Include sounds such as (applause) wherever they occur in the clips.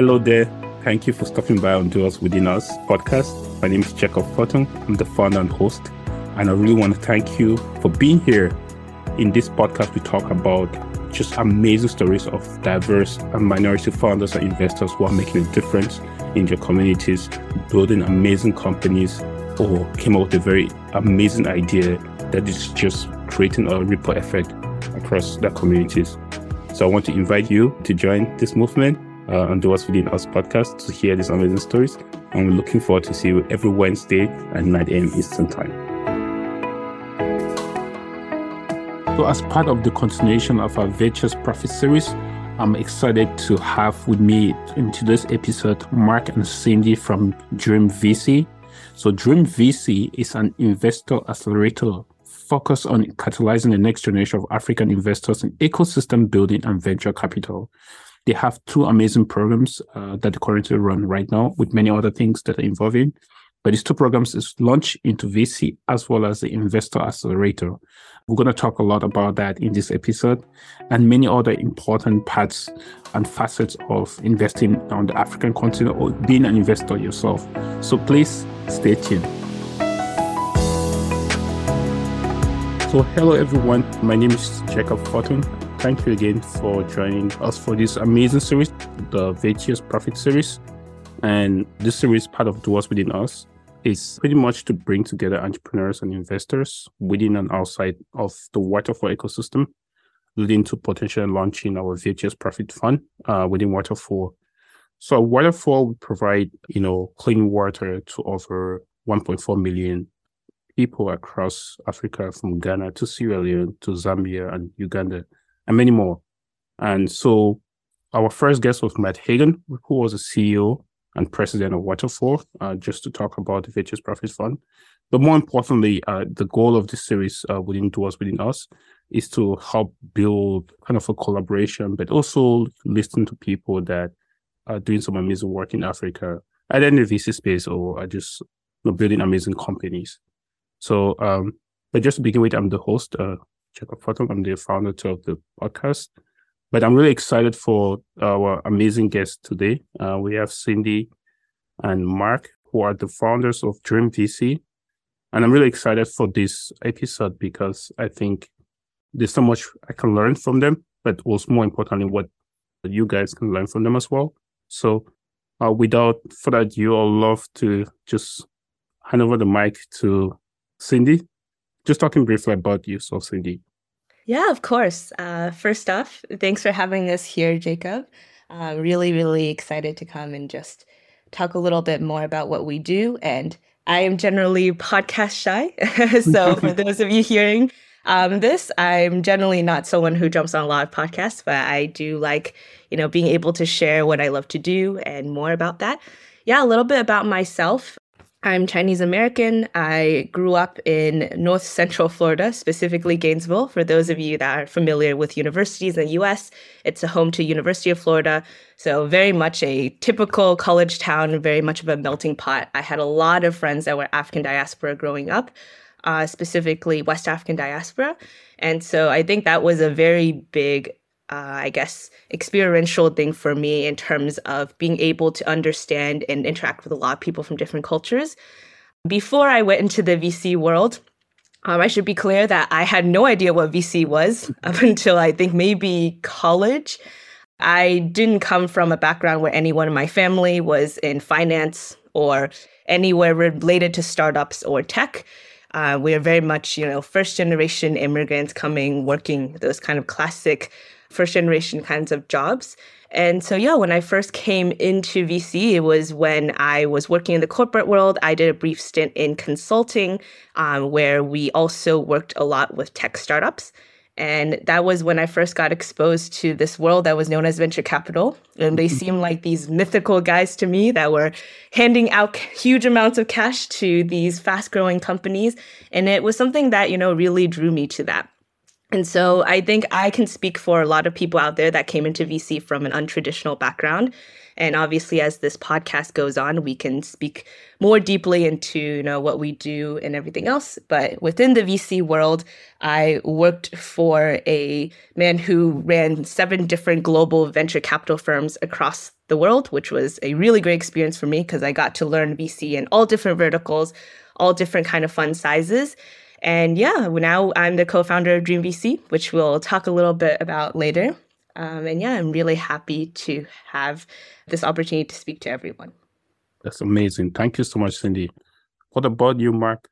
Hello there. Thank you for stopping by on Doers Within Us podcast. My name is Jacob Fortune. I'm the founder and host. And I really want to thank you for being here. In this podcast, we talk about just amazing stories of diverse and minority founders and investors who are making a difference in their communities, building amazing companies, or came up with a very amazing idea that is just creating a ripple effect across their communities. So I want to invite you to join this movement uh, on Doers Within Us podcast to hear these amazing stories. And we're looking forward to see you every Wednesday at 9 a.m. Eastern Time. So, as part of the continuation of our Virtuous Profit series, I'm excited to have with me in today's episode Mark and Cindy from Dream VC. So, Dream VC is an investor accelerator focused on catalyzing the next generation of African investors in ecosystem building and venture capital. They have two amazing programs uh, that currently run right now, with many other things that are involving. But these two programs is launch into VC as well as the Investor Accelerator. We're going to talk a lot about that in this episode and many other important parts and facets of investing on the African continent or being an investor yourself. So please stay tuned. So, hello everyone. My name is Jacob Fortune. Thank you again for joining us for this amazing series, the Virtuous Profit series. And this series, part of Doers Within Us, is pretty much to bring together entrepreneurs and investors within and outside of the Waterfall ecosystem, leading to potential launching our Virtuous Profit Fund uh, within Waterfall. So Waterfall will provide, you know, clean water to over 1.4 million people across Africa, from Ghana to Sierra Leone to Zambia and Uganda, and many more. And so our first guest was Matt Hagan, who was the CEO and president of Waterfall, uh, just to talk about the Virtuous Profit Fund. But more importantly, uh, the goal of this series uh, within Doers Within Us is to help build kind of a collaboration, but also listen to people that are doing some amazing work in Africa, either in the VC space or are just you know, building amazing companies. So, um, but just to begin with, I'm the host, uh, Jacob Fortune. I'm the founder of the podcast. But I'm really excited for our amazing guests today. Uh, we have Cindy and Mark, who are the founders of Dream VC. And I'm really excited for this episode because I think there's so much I can learn from them, but also more importantly, what you guys can learn from them as well. So uh, without further ado, I'd love to just hand over the mic to Cindy. Just talking briefly about you, so Cindy. Yeah, of course. Uh, first off, thanks for having us here, Jacob. Uh, really, really excited to come and just talk a little bit more about what we do. And I am generally podcast shy. (laughs) so (laughs) for those of you hearing um, this, I'm generally not someone who jumps on a lot of podcasts, but I do like, you know, being able to share what I love to do and more about that. Yeah, a little bit about myself. I'm Chinese American. I grew up in North Central Florida, specifically Gainesville. For those of you that are familiar with universities in the US, it's a home to University of Florida. So very much a typical college town, very much of a melting pot. I had a lot of friends that were African diaspora growing up, uh, specifically West African diaspora. And so I think that was a very big uh, I guess, experiential thing for me in terms of being able to understand and interact with a lot of people from different cultures. Before I went into the VC world, um, I should be clear that I had no idea what VC was (laughs) up until I think maybe college. I didn't come from a background where anyone in my family was in finance or anywhere related to startups or tech. Uh, we are very much, you know, first generation immigrants coming, working those kind of classic first generation kinds of jobs. And so, yeah, when I first came into VC, it was when I was working in the corporate world. I did a brief stint in consulting, um, where we also worked a lot with tech startups. And that was when I first got exposed to this world that was known as venture capital. And they seemed like these mythical guys to me that were handing out huge amounts of cash to these fast growing companies. And it was something that, you know, really drew me to that. And so I think I can speak for a lot of people out there that came into VC from an untraditional background. And obviously, as this podcast goes on, we can speak more deeply into you know what we do and everything else. But within the VC world, I worked for a man who ran seven different global venture capital firms across the world, which was a really great experience for me because I got to learn VC in all different verticals, all different kind of fund sizes. And yeah, now I'm the co-founder of Dream VC, which we'll talk a little bit about later. Um, and yeah, I'm really happy to have this opportunity to speak to everyone. That's amazing. Thank you so much, Cindy. What about you, Mark?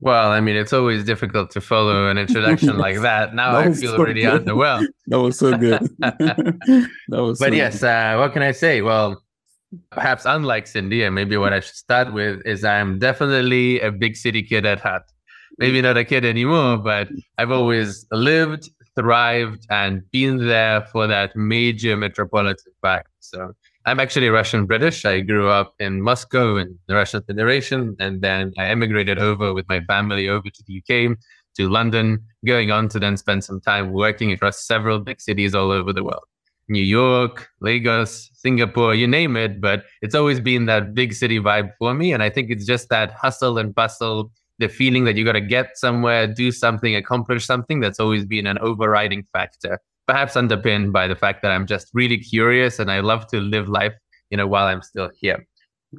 Well, I mean, it's always difficult to follow an introduction like (laughs) that. Now that I feel so really good. underwhelmed. (laughs) That was so good. (laughs) that was. But so yes, uh, what can I say? Well, perhaps unlike Cindy, and maybe what I should start with is I'm definitely a big city kid at heart. Maybe not a kid anymore, but I've always lived, thrived, and been there for that major metropolitan fact. So I'm actually Russian British. I grew up in Moscow in the Russian Federation, and then I emigrated over with my family over to the UK, to London, going on to then spend some time working across several big cities all over the world. New York, Lagos, Singapore, you name it, but it's always been that big city vibe for me. And I think it's just that hustle and bustle, the feeling that you got to get somewhere, do something, accomplish something that's always been an overriding factor perhaps underpinned by the fact that I'm just really curious and I love to live life, you know, while I'm still here.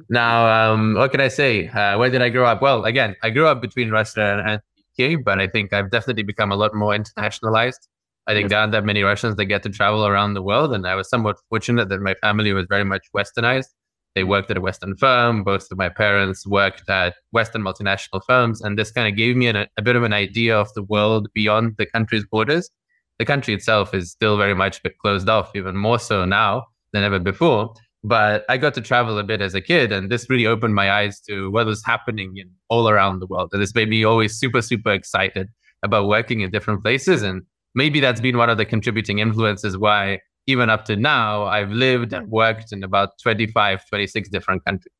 Now, um, what can I say? Uh, where did I grow up? Well, again, I grew up between Russia and UK, but I think I've definitely become a lot more internationalized. I think there aren't that many Russians that get to travel around the world, and I was somewhat fortunate that my family was very much westernized. They worked at a Western firm. Both of my parents worked at Western multinational firms, and this kind of gave me an, a bit of an idea of the world beyond the country's borders the country itself is still very much closed off, even more so now than ever before. But I got to travel a bit as a kid, and this really opened my eyes to what was happening in all around the world. And this made me always super, super excited about working in different places. And maybe that's been one of the contributing influences why, even up to now, I've lived and worked in about 25, 26 different countries.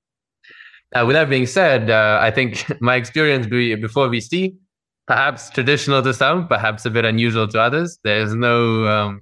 Now, with that being said, uh, I think (laughs) my experience before VC perhaps traditional to some, perhaps a bit unusual to others. There's no um,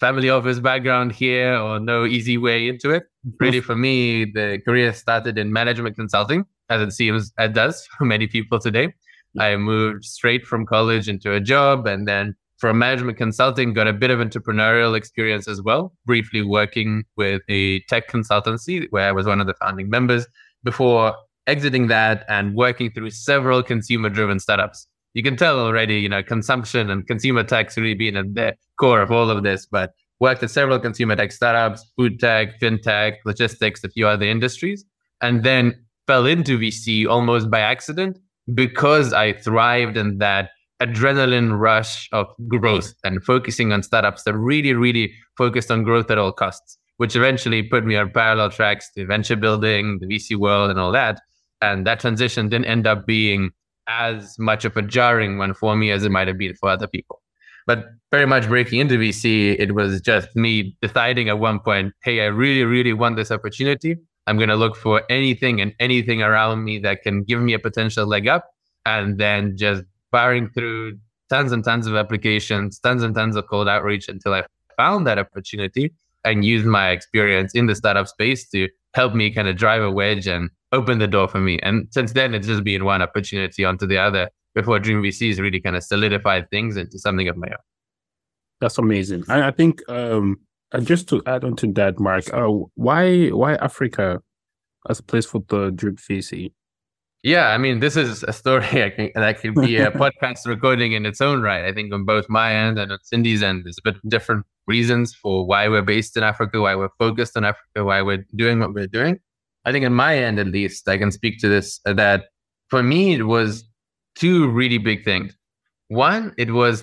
family office background here or no easy way into it. Really, for me, the career started in management consulting, as it seems it does (laughs) for many people today. I moved straight from college into a job and then from management consulting, got a bit of entrepreneurial experience as well, briefly working with a tech consultancy where I was one of the founding members before exiting that and working through several consumer driven startups you can tell already, you know, consumption and consumer tech's really been at the core of all of this. But worked at several consumer tech startups, food tech, fintech, logistics, a few other industries, and then fell into VC almost by accident because I thrived in that adrenaline rush of growth and focusing on startups that really, really focused on growth at all costs, which eventually put me on parallel tracks to venture building, the VC world, and all that. And that transition didn't end up being as much of a jarring one for me as it might have been for other people. But very much breaking into VC, it was just me deciding at one point, hey, I really, really want this opportunity. I'm going to look for anything and anything around me that can give me a potential leg up. And then just firing through tons and tons of applications, tons and tons of cold outreach until I found that opportunity and used my experience in the startup space to help me kind of drive a wedge and open the door for me. And since then, it's just been one opportunity onto the other before Dream VC has really kind of solidified things into something of my own. That's amazing. I, I think um, just to add on to that, Mark, uh, why why Africa as a place for the Dream VC? Yeah, I mean, this is a story (laughs) I can, that can be a (laughs) podcast recording in its own right. I think on both my end and on Cindy's end, there's a bit different reasons for why we're based in Africa, why we're focused on Africa, why we're doing what we're doing. I think in my end, at least, I can speak to this uh, that for me, it was two really big things. One, it was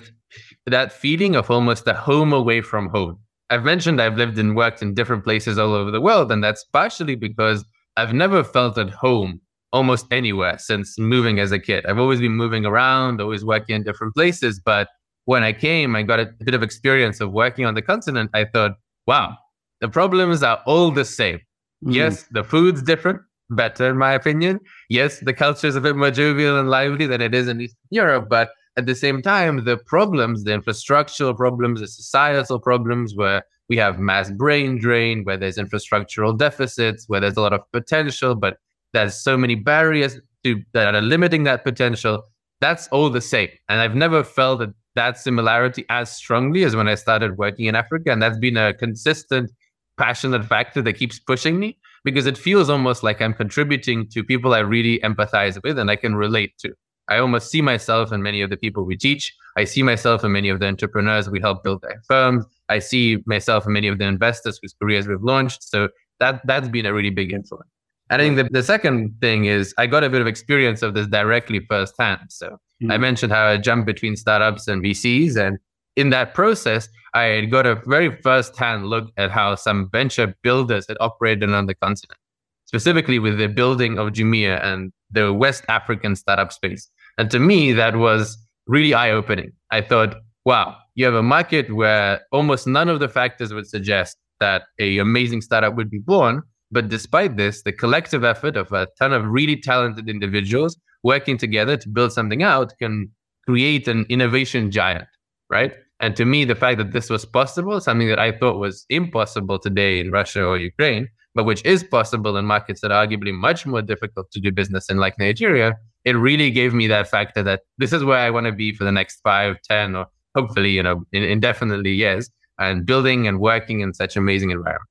that feeling of almost a home away from home. I've mentioned I've lived and worked in different places all over the world, and that's partially because I've never felt at home almost anywhere since moving as a kid. I've always been moving around, always working in different places. But when I came, I got a bit of experience of working on the continent. I thought, wow, the problems are all the same. Mm. Yes, the food's different, better in my opinion. Yes, the culture is a bit more jovial and lively than it is in Eastern Europe, but at the same time, the problems, the infrastructural problems, the societal problems, where we have mass brain drain, where there's infrastructural deficits, where there's a lot of potential, but there's so many barriers to that are limiting that potential. That's all the same. And I've never felt that, that similarity as strongly as when I started working in Africa. And that's been a consistent, passionate factor that keeps pushing me because it feels almost like I'm contributing to people I really empathize with and I can relate to. I almost see myself in many of the people we teach. I see myself in many of the entrepreneurs we help build their firms. I see myself in many of the investors whose careers we've launched. So that that's been a really big influence. And I think the, the second thing is I got a bit of experience of this directly firsthand. So mm-hmm. I mentioned how I jumped between startups and VCs. And in that process, I got a very first-hand look at how some venture builders had operated on the continent, specifically with the building of Jumia and the West African startup space. And to me, that was really eye-opening. I thought, wow, you have a market where almost none of the factors would suggest that a amazing startup would be born. But despite this, the collective effort of a ton of really talented individuals working together to build something out can create an innovation giant, right? And to me, the fact that this was possible, something that I thought was impossible today in Russia or Ukraine, but which is possible in markets that are arguably much more difficult to do business in, like Nigeria, it really gave me that factor that this is where I want to be for the next five, ten, or hopefully, you know, indefinitely years, and building and working in such amazing environment.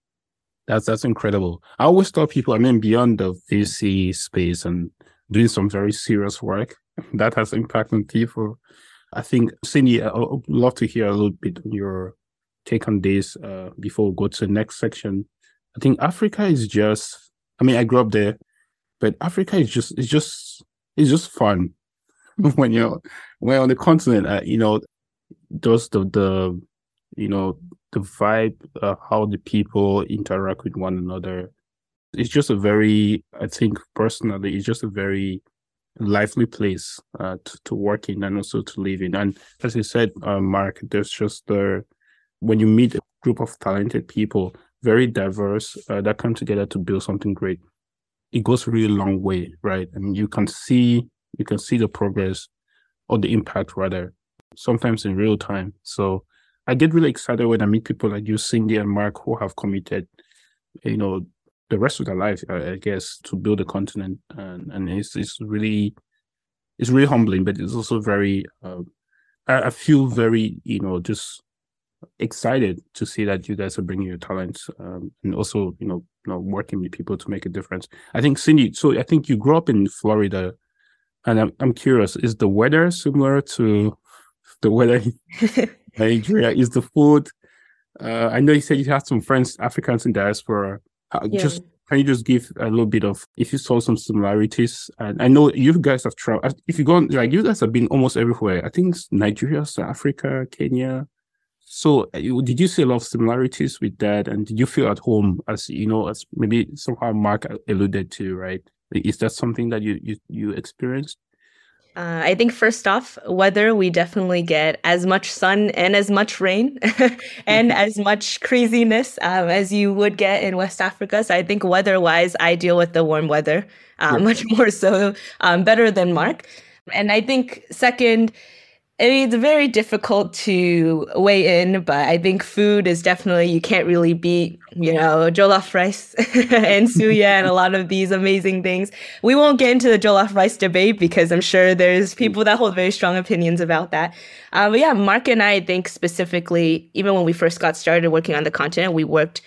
That's that's incredible. I always tell people, I mean, beyond the VC space and doing some very serious work (laughs) that has impact on people I think, Cindy, I would love to hear a little bit on your take on this uh, before we go to the next section. I think Africa is just, I mean, I grew up there, but Africa is just, it's just, it's just fun (laughs) when you're, when on the continent, uh, you know, those the, the, you know, the vibe, uh, how the people interact with one another. It's just a very, I think personally, it's just a very lively place uh, to, to work in and also to live in. And as you said, uh, Mark, there's just the when you meet a group of talented people, very diverse, uh, that come together to build something great. It goes a really long way, right? And you can see you can see the progress or the impact rather, sometimes in real time. So I get really excited when I meet people like you, Cindy and Mark, who have committed, you know, the rest of their life, I, guess, to build a continent, and and it's it's really it's really humbling, but it's also very. Uh, I, I, feel very, you know, just excited to see that you guys are bringing your talents um, and also, you know, you know, working with people to make a difference. I think Cindy, so I think you grew up in Florida, and I'm I'm curious, is the weather similar to the weather (laughs) Nigeria? Is the food? Uh, I know you said you had some friends, Africans in diaspora. Uh, yeah. Just can you just give a little bit of if you saw some similarities? And I know you guys have traveled. If you go like you guys have been almost everywhere. I think Nigeria, South Africa, Kenya. So uh, did you see a lot of similarities with that? And did you feel at home as you know, as maybe somehow Mark alluded to, right? Is that something that you you, you experienced? Uh, I think first off, weather, we definitely get as much sun and as much rain (laughs) and as much craziness um, as you would get in West Africa. So I think weather wise, I deal with the warm weather uh, (laughs) much more so, um, better than Mark. And I think second, it's very difficult to weigh in, but I think food is definitely, you can't really beat, you know, jollof rice (laughs) and suya and a lot of these amazing things. We won't get into the jollof rice debate because I'm sure there's people that hold very strong opinions about that. Uh, but yeah, Mark and I, I think specifically, even when we first got started working on the continent, we worked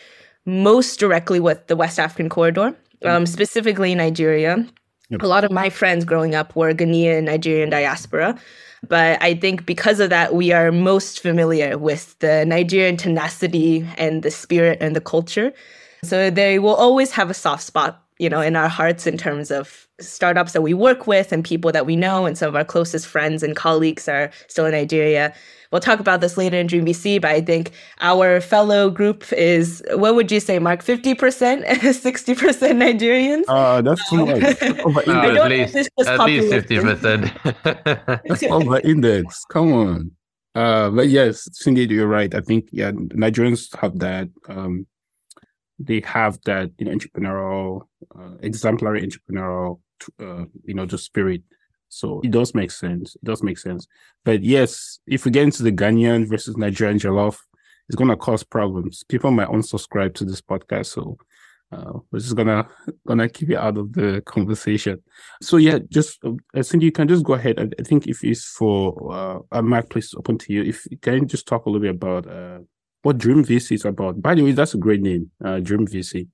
most directly with the West African corridor, um, specifically Nigeria. Yep. A lot of my friends growing up were Ghanaian Nigerian diaspora. But I think because of that, we are most familiar with the Nigerian tenacity and the spirit and the culture. So they will always have a soft spot, you know, in our hearts in terms of startups that we work with and people that we know. And some of our closest friends and colleagues are still in Nigeria. We'll talk about this later in Dream VC, but I think our fellow group is, what would you say, Mark, 50%, 60% (laughs) Nigerians? Uh, that's too much. (laughs) at least, at least 50%. Over index. Come on. Uh, but yes, Cindy, you're right. I think, yeah, Nigerians have that. Um, they have that, you know, entrepreneurial, uh, exemplary entrepreneurial, uh, you know, just spirit So it does make sense. It does make sense. But yes, if we get into the Ghanaian versus Nigerian jollof, it's gonna cause problems. People might unsubscribe to this podcast, so uh, we're just gonna gonna keep it out of the conversation. So yeah, just uh, Cindy, you can just go ahead. I, I think if it's for uh, uh Mark, please open to you. If you just talk a little bit about uh, what Dream VC is about. By the way, that's a great name, uh, Dream VC.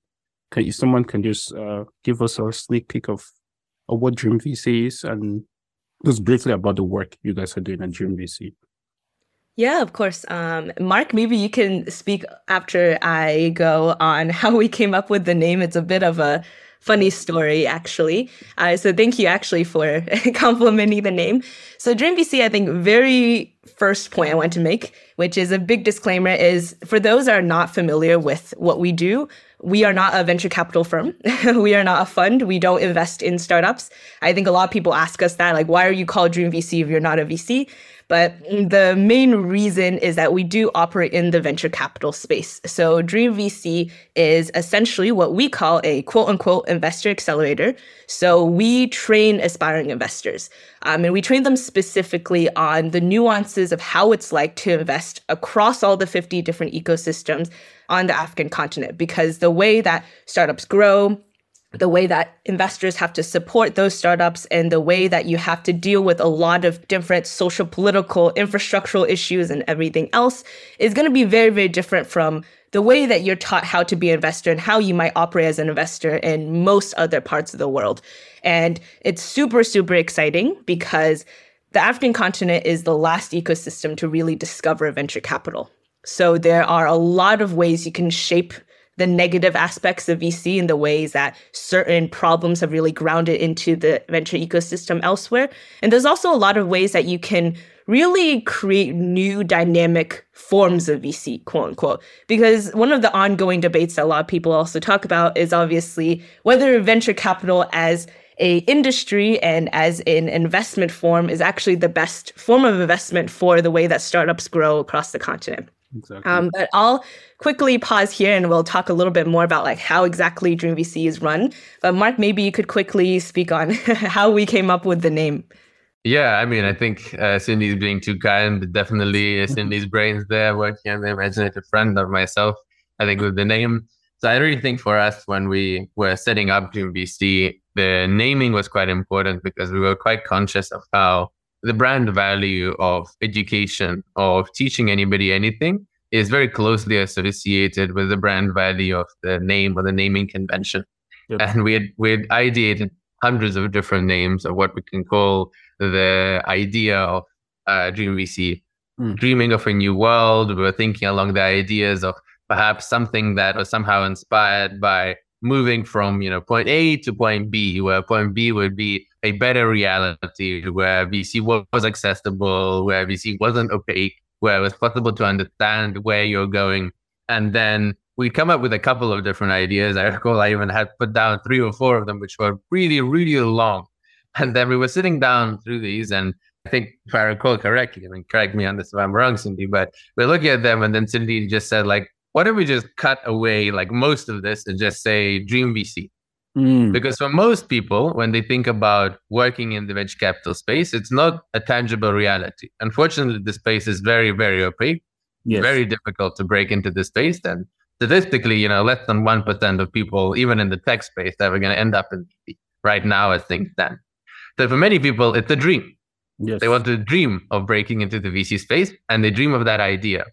Can you, someone can just uh, give us a sneak peek of, of what Dream VC is and just briefly about the work you guys are doing at Dream? Yeah, of course. Um, Mark, maybe you can speak after I go on (laughs) how we came up with the name. It's a bit of a funny story, actually. Uh, so thank you, actually, for (laughs) complimenting the name. So Dream VC, I think, very first point I want to make, which is a big disclaimer, is for those that are not familiar with what we do, we are not a venture capital firm. (laughs) we are not a fund. We don't invest in startups. I think a lot of people ask us that, like, why are you called Dream VC if you're not a VC? But the main reason is that we do operate in the venture capital space. So Dream VC is essentially what we call a quote unquote investor accelerator. So we train aspiring investors. Um, and we train them specifically on the nuances of how it's like to invest across all the 50 different ecosystems on the African continent. Because the way that startups grow, the way that investors have to support those startups and the way that you have to deal with a lot of different social, political, infrastructural issues and everything else is going to be very, very different from the way that you're taught how to be an investor and how you might operate as an investor in most other parts of the world. And it's super, super exciting because the African continent is the last ecosystem to really discover venture capital. So there are a lot of ways you can shape the negative aspects of VC and the ways that certain problems have really grounded into the venture ecosystem elsewhere. And there's also a lot of ways that you can really create new dynamic forms of VC, quote unquote. Because one of the ongoing debates that a lot of people also talk about is obviously whether venture capital as a industry and as an investment form is actually the best form of investment for the way that startups grow across the continent. Exactly. Um, but I'll quickly pause here and we'll talk a little bit more about like how exactly Dream VC is run. But Mark, maybe you could quickly speak on (laughs) how we came up with the name. Yeah, I mean, I think uh, Cindy's being too kind. But definitely, uh, (laughs) Cindy's brains there working on the imaginative friend of myself. I think with the name. So I really think for us when we were setting up Dream VC, the naming was quite important because we were quite conscious of how the brand value of education, of teaching anybody anything, is very closely associated with the brand value of the name or the naming convention. Yep. And we had we had ideated hundreds of different names of what we can call the idea of uh, Dream VC, mm. dreaming of a new world. We were thinking along the ideas of perhaps something that was somehow inspired by moving from you know point A to point B, where point B would be a better reality, where VC was accessible, where VC wasn't opaque, where it was possible to understand where you're going, and then we come up with a couple of different ideas. I recall I even had put down three or four of them, which were really, really long. And then we were sitting down through these, and I think if I recall correctly, I mean, correct me on this if I'm wrong, Cindy, but we're looking at them, and then Cindy just said, like, why don't we just cut away like most of this and just say Dream VC? Mm. Because for most people, when they think about working in the venture capital space, it's not a tangible reality. Unfortunately, the space is very, very opaque. Yes. Very difficult to break into the space. And statistically, you know, less than 1% of people, even in the tech space, that are going to end up in VC right now as things stand. So for many people, it's a dream. Yes. They want to dream of breaking into the VC space and they dream of that idea.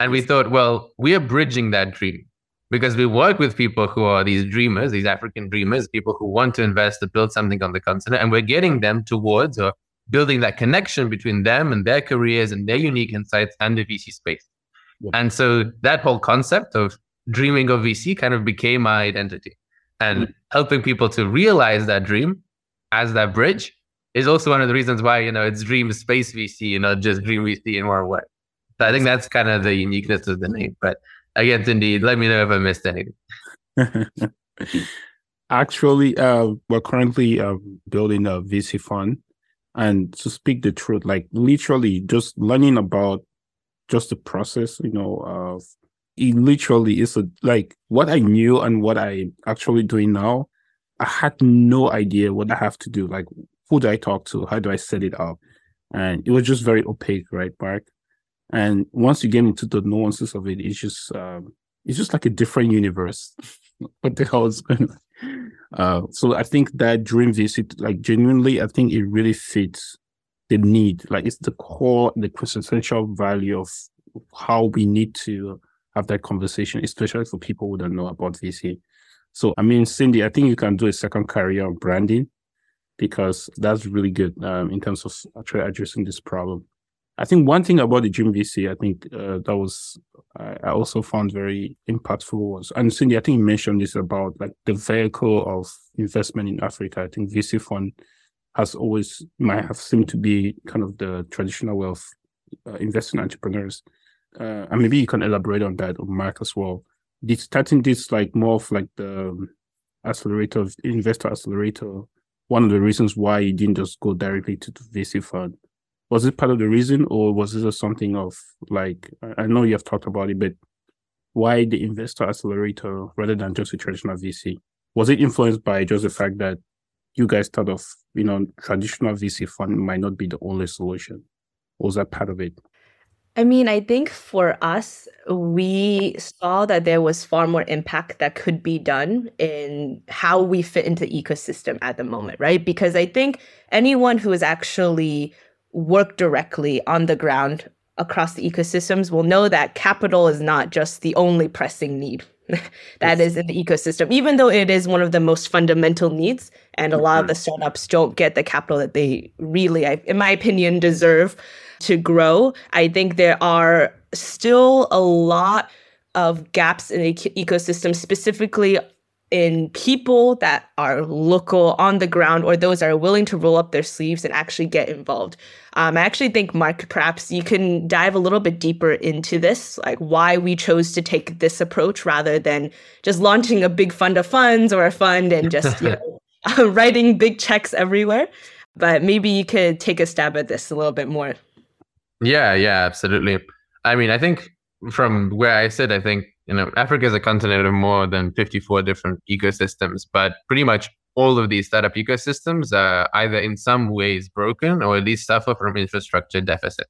And we thought, well, we are bridging that dream because we work with people who are these dreamers, these African dreamers, people who want to invest to build something on the continent, and we're getting them towards or building that connection between them and their careers and their unique insights and the VC space. And so that whole concept of dreaming of VC kind of became my identity. And mm-hmm. helping people to realize that dream as that bridge is also one of the reasons why, you know, it's Dream Space VC you know, just Dream VC in one way. So I think that's kind of the uniqueness of the name. But again, Cindy, let me know if I missed anything. (laughs) Actually, uh, we're currently uh, building a VC fund. And to speak the truth, like literally just learning about just the process, you know, of it literally is a, like what I knew and what I'm actually doing now. I had no idea what I have to do. Like who do I talk to? How do I set it up? And it was just very opaque, right, Mark? And once you get into the nuances of it, it's just um, it's just like a different universe. (laughs) what the hell is going on? Uh, so I think that Dream VC, like genuinely, I think it really fits the need. Like it's the core, the quintessential value of how we need to have that conversation, especially for people who don't know about VC. So, I mean, Cindy, I think you can do a second career on branding because that's really good um, in terms of actually addressing this problem. I think one thing about the Dream VC, I think uh, that was I also found very impactful was, and Cindy, I think you mentioned this about like the vehicle of investment in Africa. I think VC fund has always might have seemed to be kind of the traditional way of uh, investing entrepreneurs. Uh, and maybe you can elaborate on that, or Mark as well. This starting this like more of like the accelerator, investor accelerator. One of the reasons why you didn't just go directly to the VC fund was it part of the reason, or was this something of like I know you have talked about it, but why the investor accelerator rather than just a traditional VC? Was it influenced by just the fact that you guys thought of you know traditional VC fund might not be the only solution? Was that part of it? I mean, I think for us, we saw that there was far more impact that could be done in how we fit into the ecosystem at the moment, right? Because I think anyone who is actually work directly on the ground across the ecosystems will know that capital is not just the only pressing need (laughs) that is in the ecosystem, even though it is one of the most fundamental needs. And a lot of the mm-hmm. startups don't get the capital that they really, in my opinion, deserve to grow. I think there are still a lot of gaps in the ecosystem, specifically in people that are local on the ground or those that are willing to roll up their sleeves and actually get involved. Um, I actually think, Mark, perhaps you can dive a little bit deeper into this, like why we chose to take this approach rather than just launching a big fund of funds or a fund and just you (laughs) know, (laughs) writing big checks everywhere. But maybe you could take a stab at this a little bit more. Yeah, yeah, absolutely. I mean, I think from where I sit, I think you know, Africa is a continent of more than 54 different ecosystems, but pretty much all of these startup ecosystems are either in some ways broken or at least suffer from infrastructure deficit.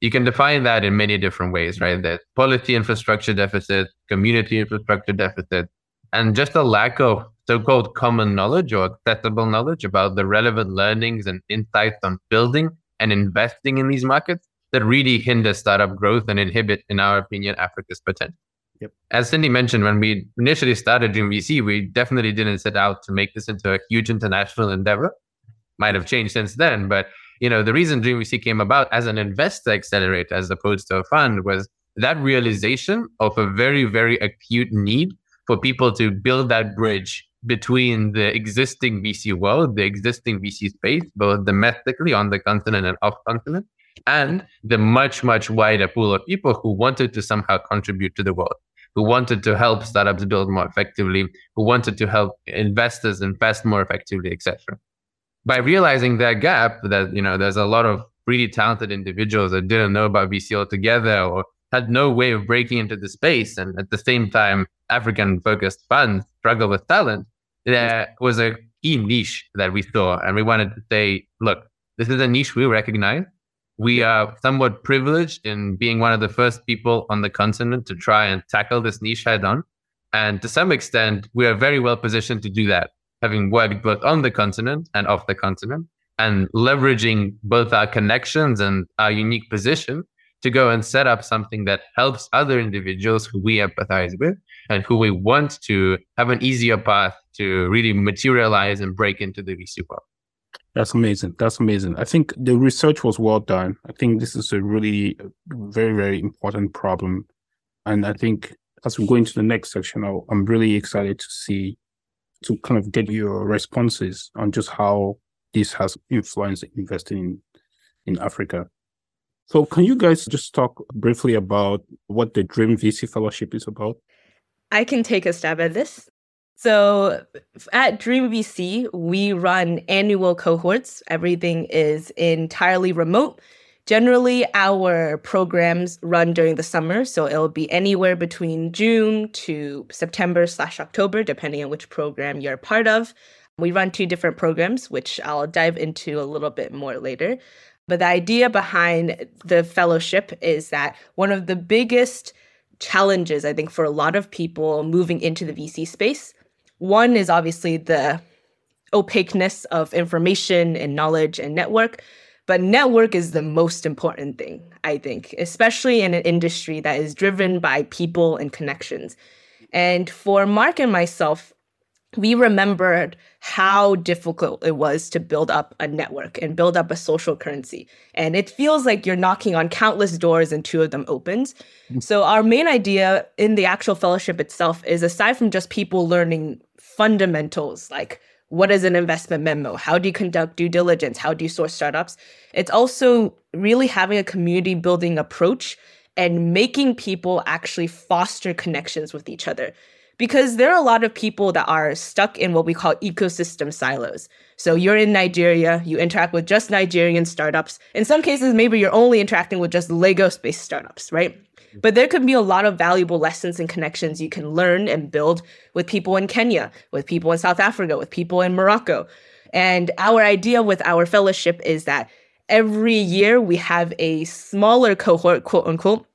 You can define that in many different ways, right? That policy infrastructure deficit, community infrastructure deficit, and just a lack of so-called common knowledge or accessible knowledge about the relevant learnings and insights on building and investing in these markets that really hinder startup growth and inhibit, in our opinion, Africa's potential. Yep. As Cindy mentioned, when we initially started Dream VC, we definitely didn't set out to make this into a huge international endeavor. Might have changed since then, but you know the reason Dream VC came about as an investor accelerator as opposed to a fund was that realization of a very very acute need for people to build that bridge between the existing VC world, the existing VC space, both domestically on the continent and off continent, and the much, much wider pool of people who wanted to somehow contribute to the world, who wanted to help startups build more effectively, who wanted to help investors invest more effectively, etc. By realizing that gap, that you know, there's a lot of really talented individuals that didn't know about VC altogether or had no way of breaking into the space, and at the same time, African-focused funds struggle with talent. There was a key niche that we saw, and we wanted to say, look, this is a niche we recognize we are somewhat privileged in being one of the first people on the continent to try and tackle this niche head on. And to some extent, we are very well positioned to do that, having worked both on the continent and off the continent, and leveraging both our connections and our unique position to go and set up something that helps other individuals who we empathize with and who we want to have an easier path to really materialize and break into the VC world. That's amazing. That's amazing. I think the research was well done. I think this is a really very, very important problem. And I think as we go into the next section, i am really excited to see, to kind of get your responses on just how this has influenced investing in, in Africa. So, can you guys just talk briefly about what the Dream VC Fellowship is about? I can take a stab at this. So at Dream VC, we run annual cohorts. Everything is entirely remote. Generally, our programs run during the summer, so it'll be anywhere between June to September slash October, depending on which program you're part of. We run two different programs, which I'll dive into a little bit more later. But the idea behind the fellowship is that one of the biggest challenges, I think, for a lot of people moving into the VC space, one is obviously the opaqueness of information and knowledge and network. But network is the most important thing, I think, especially in an industry that is driven by people and connections. And for Mark and myself, we remembered how difficult it was to build up a network and build up a social currency. And it feels like you're knocking on countless doors and two of them opens. Mm. So, our main idea in the actual fellowship itself is aside from just people learning fundamentals like what is an investment memo? How do you conduct due diligence? How do you source startups? It's also really having a community building approach and making people actually foster connections with each other because there are a lot of people that are stuck in what we call ecosystem silos. So you're in Nigeria, you interact with just Nigerian startups. In some cases, maybe you're only interacting with just Lagos based startups, right? But there could be a lot of valuable lessons and connections you can learn and build with people in Kenya, with people in South Africa, with people in Morocco. And our idea with our fellowship is that every year we have a smaller cohort, quote unquote,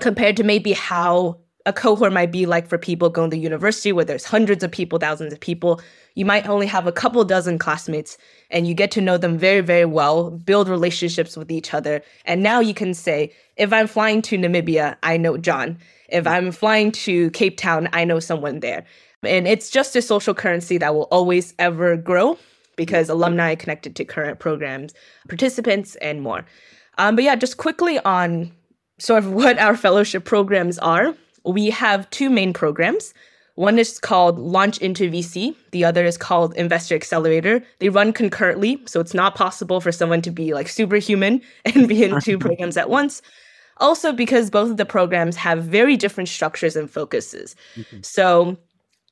compared to maybe how a cohort might be like for people going to university where there's hundreds of people, thousands of people. You might only have a couple dozen classmates and you get to know them very, very well, build relationships with each other. And now you can say, if I'm flying to Namibia, I know John. If I'm flying to Cape Town, I know someone there. And it's just a social currency that will always ever grow because alumni connected to current programs, participants, and more. Um, but yeah, just quickly on sort of (laughs) what our fellowship programs are we have two main programs. One is called Launch into VC. The other is called Investor Accelerator. They run concurrently, so it's not possible for someone to be like superhuman (laughs) and be in two programs at once. Also, because both of the programs have very different structures and focuses. Mm-hmm. So,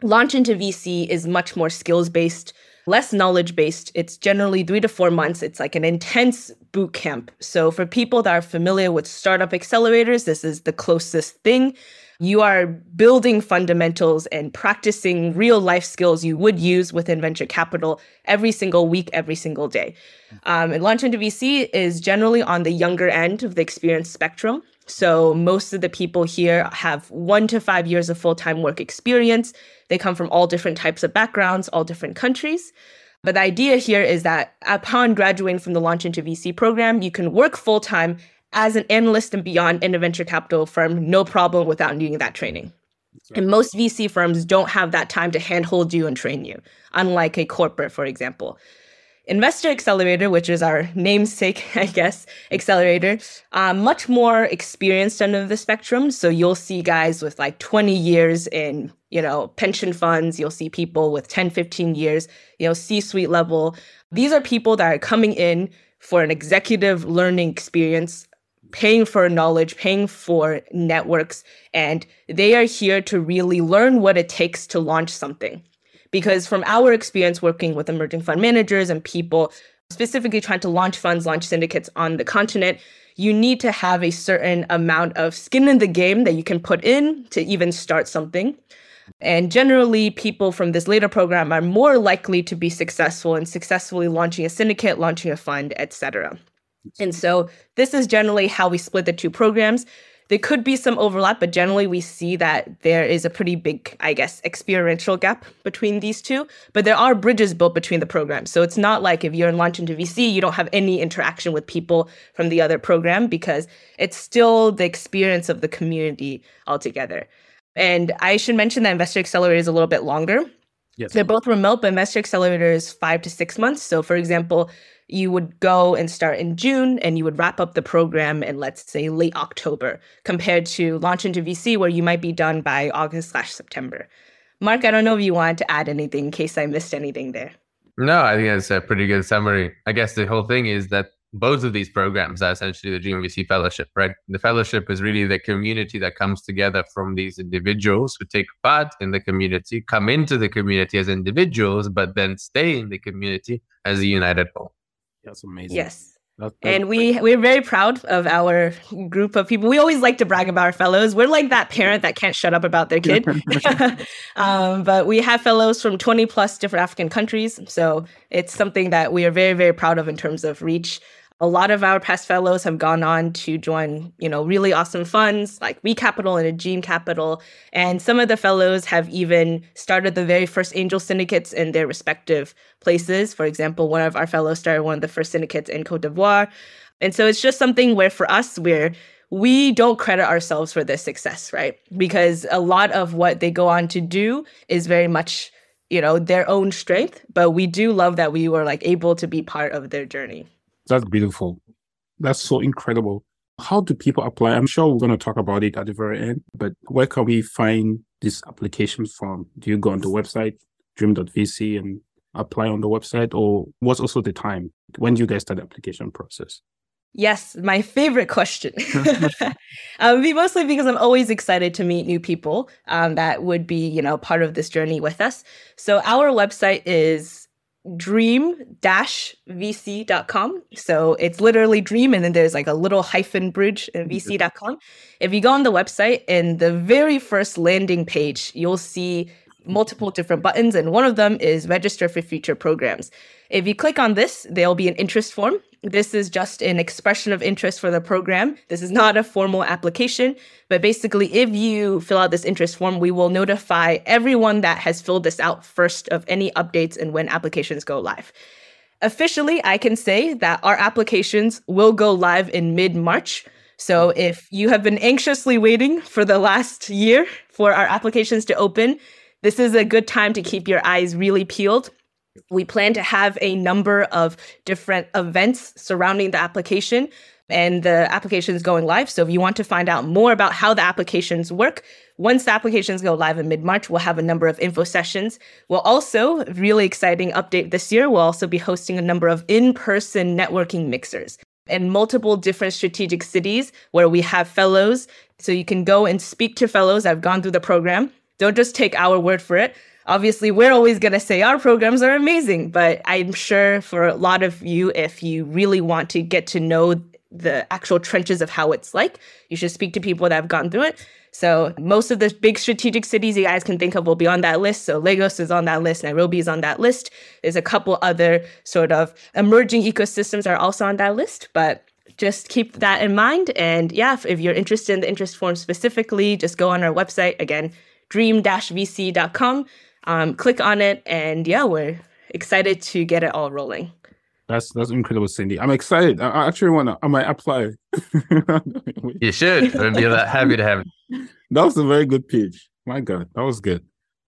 Launch into VC is much more skills based, less knowledge based. It's generally three to four months. It's like an intense boot camp. So, for people that are familiar with startup accelerators, this is the closest thing you are building fundamentals and practicing real life skills you would use within venture capital every single week, every single day. Um, and Launch into VC is generally on the younger end of the experience spectrum. So most of the people here have one to five years of full time work experience. They come from all different types of backgrounds, all different countries. But the idea here is that upon graduating from the Launch into VC program, you can work full time as an analyst and beyond in a venture capital firm, no problem without needing that training. Right. And most VC firms don't have that time to handhold you and train you, unlike a corporate, for example. Investor Accelerator, which is our namesake, (laughs) I guess, accelerator, uh, much more experienced end of the spectrum. So you'll see guys with like 20 years in, you know, pension funds. You'll see people with 10, 15 years, you know, C-suite level. These are people that are coming in for an executive learning experience paying for knowledge, paying for networks, and they are here to really learn what it takes to launch something. Because from our experience working with emerging fund managers and people specifically trying to launch funds, launch syndicates on the continent, you need to have a certain amount of skin in the game that you can put in to even start something. And generally, people from this later program are more likely to be successful in successfully launching a syndicate, launching a fund, etc. And so this is generally how we split the two programs. There could be some overlap, but generally we see that there is a pretty big, I guess, experiential gap between these two. But there are bridges built between the programs. So it's not like if you're in Launch into VC, you don't have any interaction with people from the other program because it's still the experience of the community altogether. And I should mention that Investor Accelerator is a little bit longer. Yes. They're both remote, but Investor Accelerator is five to six months. So, for example, you would go and start in June and you would wrap up the program in, let's say, late October, compared to launch into VC, where you might be done by August slash September. Mark, I don't know if you wanted to add anything in case I missed anything there. No, I think that's a pretty good summary. I guess the whole thing is that both of these programs are essentially the Dream VC Fellowship, right? The fellowship is really the community that comes together from these individuals who take part in the community, come into the community as individuals, but then stay in the community as a united whole. That's amazing. Yes. and we we're very proud of our group of people. We always like to brag about our fellows. We're like that parent that can't shut up about their kid. (laughs) (laughs) um, but we have fellows from 20 plus different African countries, so it's something that we are very very proud of in terms of reach a lot of our past fellows have gone on to join, you know, really awesome funds like We Capital and Aegean Capital. And some of the fellows have even started the very first angel syndicates in their respective places. For example, one of our fellows started one of the first syndicates in Cote d'Ivoire. And so it's just something where for us, we're we don't credit ourselves for this success, right? Because a lot of what they go on to do is very much, you know, their own strength. But we do love that we were like able to be part of their journey. That's beautiful. That's so incredible. How do people apply? I'm sure we're going to talk about it at the very end, but where can we find this application from? Do you go on the website, dream.vc, and apply on the website, or what's also the time? When do you guys start the application process? Yes, my favorite question. (laughs) (laughs) um, mostly because I'm always excited to meet new people um, that would be, you know, part of this journey with us. So our website is dream-vc.com. So it's literally dream and then there's like a little hyphen bridge in vc.com. If you go on the website in the very first landing page, you'll see multiple different buttons and one of them is register for future programs. If you click on this, there'll be an interest form. This is just an expression of interest for the program. This is not a formal application, but basically, if you fill out this interest form, we will notify everyone that has filled this out first of any updates and when applications go live. Officially, I can say that our applications will go live in mid March. So if you have been anxiously waiting for the last year for our applications to open, this is a good time to keep your eyes really peeled we plan to have a number of different events surrounding the application and the application is going live. So if you want to find out more about how the applications work, once the applications go live in mid-March, we'll have a number of info sessions. We'll also, really exciting update this year, we'll also be hosting a number of in-person networking mixers in multiple different strategic cities where we have fellows. So you can go and speak to fellows that have gone through the program. Don't just take our word for it obviously we're always going to say our programs are amazing but i'm sure for a lot of you if you really want to get to know the actual trenches of how it's like you should speak to people that have gone through it. So most of the big strategic cities you guys can think of will be on that list. So lagos is on that list nairobi is on that list. There's a couple other sort of emerging ecosystems are also on that list but just keep that in mind. And yeah if, if you're interested in the interest form specifically just go on our website again dream-vc.com um, click on it, and yeah, we're excited to get it all rolling. That's that's incredible, Cindy. I'm excited. I actually want to. I might apply. (laughs) you should. I'd be that happy to have it. That was a very good pitch. My God, that was good.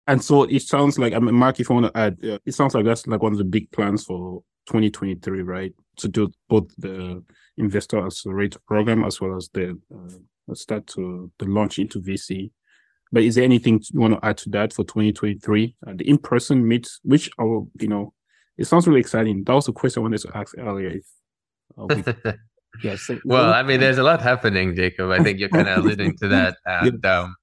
And so it sounds like, I mean, Mark, if you want to add, uh, it sounds like that's like one of the big plans for 2023, right? To do both the investor accelerator program as well as the uh, start to the launch into VC but is there anything you want to add to that for 2023? Uh, the in-person meets, which are, you know, it sounds really exciting. That was a question I wanted to ask earlier. If, uh, we, (laughs) yeah, so, well, I mean, there's a lot happening, Jacob. I think you're kind of alluding to that. (laughs) And um,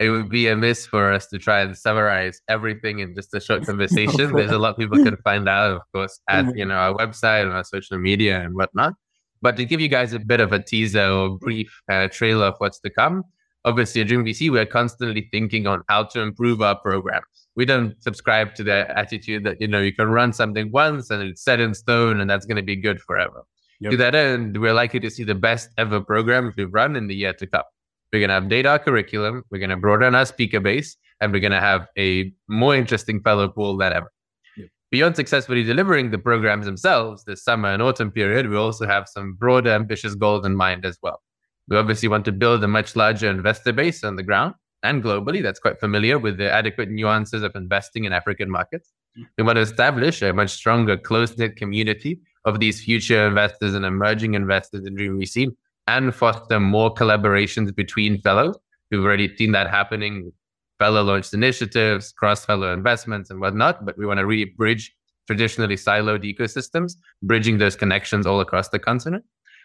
it would be amiss for us to try and summarize everything in just a short (laughs) conversation. There's a lot people can find out, of course, at mm-hmm. you know our website and our social media and whatnot. But to give you guys a bit of a teaser or brief uh, trailer of what's to come, obviously at Dream VC, we're constantly thinking on how to improve our program. We don't subscribe to the attitude that, you know, you can run something once and it's set in stone and that's going to be good forever. Yep. To that end, we're likely to see the best ever program we've run in the year to come. We're going to update our curriculum. We're going to broaden our speaker base and we're going to have a more interesting fellow pool than ever. Yep. Beyond successfully delivering the programs themselves this summer and autumn period, we also have some broader, ambitious goals in mind as well. We obviously want to build a much larger investor base on the ground and globally that's quite familiar with the adequate nuances of investing in African markets. We want to establish a much stronger, close knit community of these future investors and emerging investors in Dream and foster more collaborations between fellows. We've already seen that happening fellow launched initiatives, cross fellow investments, and whatnot. But we want to really bridge traditionally siloed ecosystems, bridging those connections all across the continent.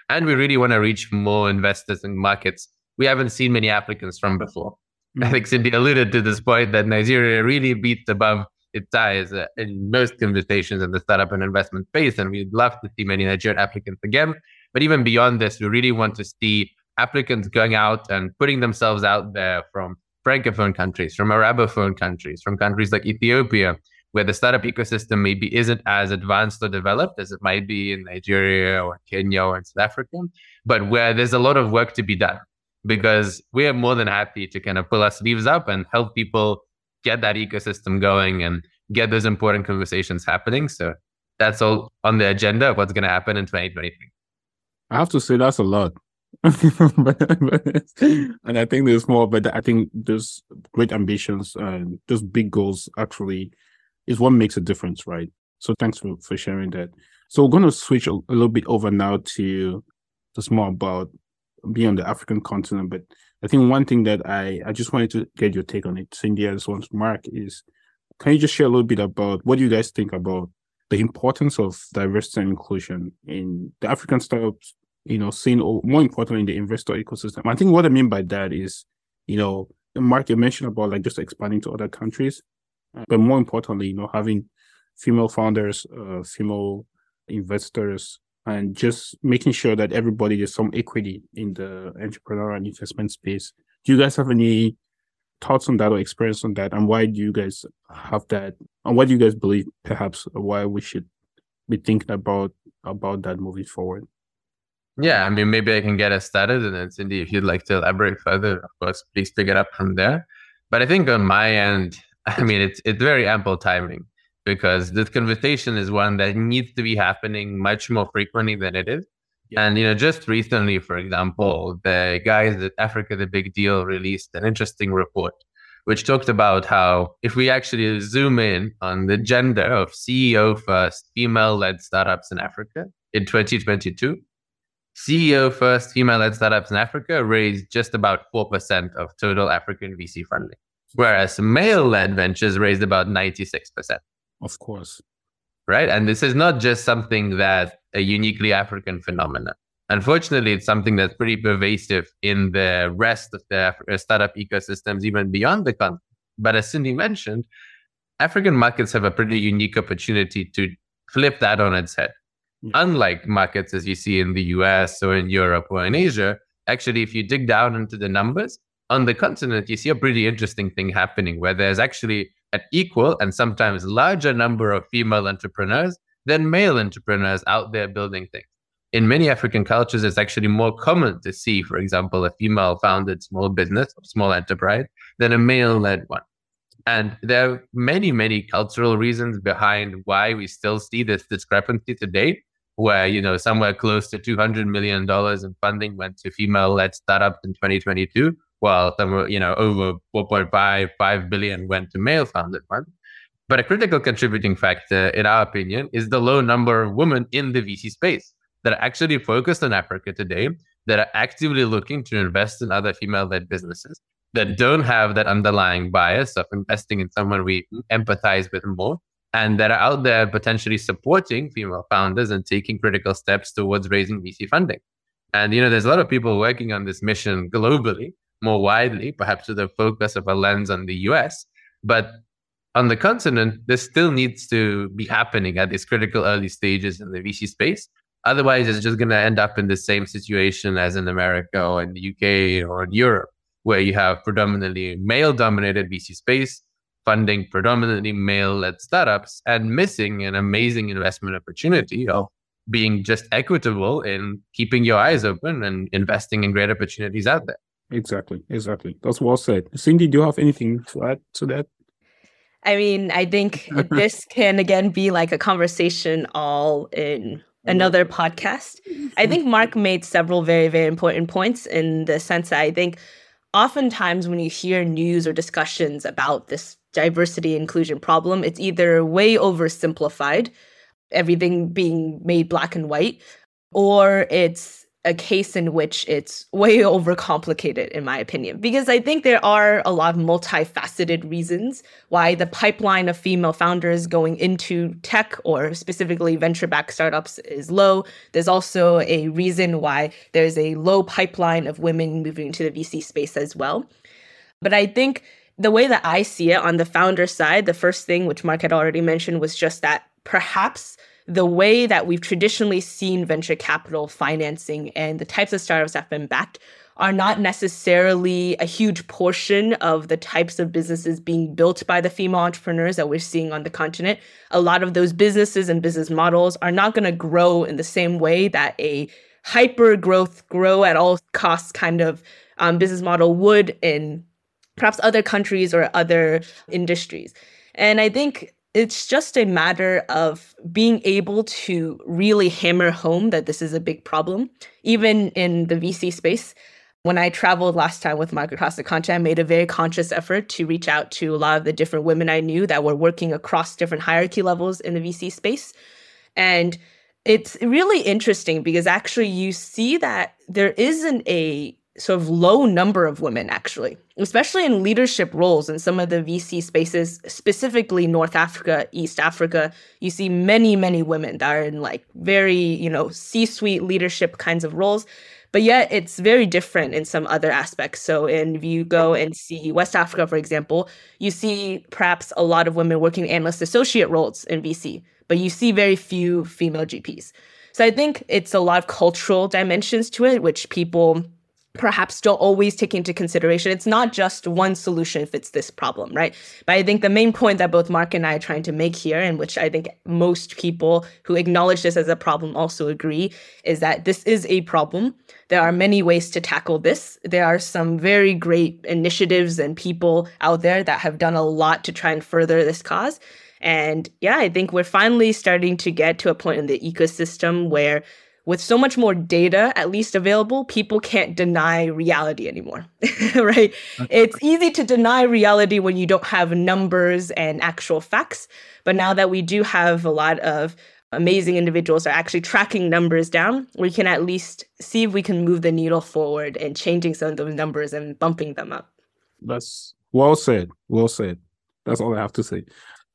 And we really want to reach more investors and markets we haven't seen many applicants from before. Mm-hmm. I think Cindy alluded to this point that Nigeria really beats above its is uh, in most conversations in the startup and investment space, and we'd love to see many Nigerian applicants again. But even beyond this, we really want to see applicants going out and putting themselves out there from francophone countries, from arabophone countries, from countries like Ethiopia, where the startup ecosystem maybe isn't as advanced or developed as it might be in Nigeria or Kenya or South Africa, but where there's a lot of work to be done because we are more than happy to kind of pull our sleeves up and help people get that ecosystem going and get those important conversations happening. So that's all on the agenda of what's going to happen in 2023. I have to say that's a lot. (laughs) and I think there's more, but I think there's great ambitions and those big goals actually is what makes a difference, right? So thanks for, for sharing that. So we're going to switch a, a little bit over now to just more about being on the African continent. But I think one thing that I, I just wanted to get your take on it, Cindy, as well as Mark, is can you just share a little bit about what you guys think about the importance of diversity and inclusion in the African startups, you know, seeing or more importantly in the investor ecosystem. I think what I mean by that is, you know, Mark, you mentioned about like just expanding to other countries but more importantly, you know, having female founders, uh, female investors, and just making sure that everybody there's some equity in the entrepreneur and investment space. Do you guys have any thoughts on that or experience on that, and why do you guys have that, and what do you guys believe perhaps why we should be thinking about about that moving forward? Yeah, I mean, maybe I can get us started, and then Cindy, if you'd like to elaborate further, of course, please pick it up from there. But I think on my end, I mean, it's it's very ample timing because this conversation is one that needs to be happening much more frequently than it is. Yeah. And you know, just recently, for example, the guys at Africa the Big Deal released an interesting report which talked about how if we actually zoom in on the gender of CEO first female led startups in Africa in 2022, CEO first female led startups in Africa raised just about 4% of total African VC funding whereas male led ventures raised about 96%. Of course. Right. And this is not just something that a uniquely African phenomenon. Unfortunately, it's something that's pretty pervasive in the rest of the uh, startup ecosystems, even beyond the continent. But as Cindy mentioned, African markets have a pretty unique opportunity to flip that on its head. Yeah. Unlike markets as you see in the US or in Europe or in Asia, actually, if you dig down into the numbers, on the continent, you see a pretty interesting thing happening where there's actually an equal and sometimes larger number of female entrepreneurs than male entrepreneurs out there building things. In many African cultures, it's actually more common to see, for example, a female founded small business or small enterprise than a male led one. And there are many, many cultural reasons behind why we still see this discrepancy today, where, you know, somewhere close to $200 million in funding went to female led startups in 2022 some were, you know, over 4.5, 5 billion went to male founded funds. But a critical contributing factor, in our opinion, is the low number of women in the VC space that are actually focused on Africa today, that are actively looking to invest in other female led businesses, that don't have that underlying bias of investing in someone we empathize with more, and that are out there potentially supporting female founders and taking critical steps towards raising VC funding. And, you know, there's a lot of people working on this mission globally more widely, perhaps with a focus of a lens on the US. But on the continent, this still needs to be happening at these critical early stages in the VC space. Otherwise, it's just going to end up in the same situation as in America or in the UK or in Europe, where you have predominantly male dominated VC space, funding predominantly male led startups, and missing an amazing investment opportunity of being just equitable in keeping your eyes open and investing in great opportunities out there. Exactly, exactly. That's well said. Cindy, do you have anything to add to that? I mean, I think (laughs) this can again be like a conversation all in another podcast. (laughs) I think Mark made several very, very important points in the sense that I think oftentimes when you hear news or discussions about this diversity inclusion problem, it's either way oversimplified, everything being made black and white, or it's a case in which it's way (laughs) overcomplicated, in my opinion, because I think there are a lot of multifaceted reasons why the pipeline of female founders going into tech or specifically venture backed startups is low. There's also a reason why there's a low pipeline of women moving into the VC space as well. But I think the way that I see it on the founder side, the first thing, which Mark had already mentioned, was just that perhaps the way that we've traditionally seen venture capital financing and the types of startups that have been backed are not necessarily a huge portion of the types of businesses being built by the female entrepreneurs that we're seeing on the continent. A lot of those businesses and business models are not going to grow in the same way that a hyper growth, grow at all costs kind of um, business model would in perhaps other countries or other industries. And I think it's just a matter of being able to really hammer home that this is a big problem, even in the VC space. When I traveled last time with across the continent, I made a very conscious effort to reach out to a lot of the different women I knew that were working across different hierarchy levels in the VC space. And it's really interesting because actually you see that there isn't a sort of low number of women actually especially in leadership roles in some of the vc spaces specifically north africa east africa. You see many many women that are in like very you know c-suite leadership kinds of roles but yet it's very different in some other aspects. So in, if you go and see west africa for example you see perhaps a lot of women working analyst associate roles in vc but you see very few female gps so i think it's a lot of cultural dimensions to it which people perhaps don't always take into consideration. It's not just one solution fits this problem, right? But I think the main point that both Mark and I are trying to make here, and which I think most people who acknowledge this as a problem also agree, is that this is a problem. There are many ways to tackle this. There are some very great initiatives and people out there that have done a lot to try and further this cause. And yeah, I think we're finally starting to get to a point in the ecosystem where with so much more data at least available, people can't deny reality anymore, (laughs) right? It's easy to deny reality when you don't have numbers and actual facts. But now that we do have a lot of amazing individuals are actually tracking numbers down, we can at least see if we can move the needle forward and changing some of those numbers and bumping them up. That's well said. Well said. That's all I have to say.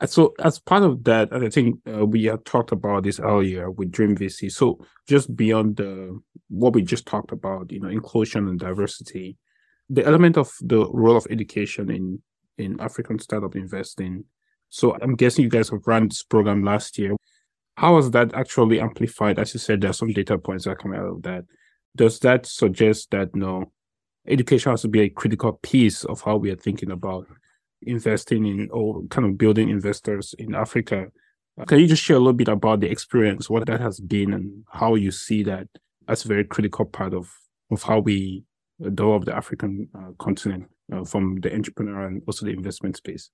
So as part of that, I think uh, we had talked about this earlier with Dream VC. So just beyond the what we just talked about, you know, inclusion and diversity, the element of the role of education in in African startup investing. So I'm guessing you guys have run this program last year. How was that actually amplified? As you said, there are some data points that come out of that. Does that suggest that no, education has to be a critical piece of how we are thinking about investing in or kind of building investors in Africa. Can you just share a little bit about the experience, what that has been, and how you see that as a very critical part of, of how we develop the African uh, continent uh, from the entrepreneur and also the investment space?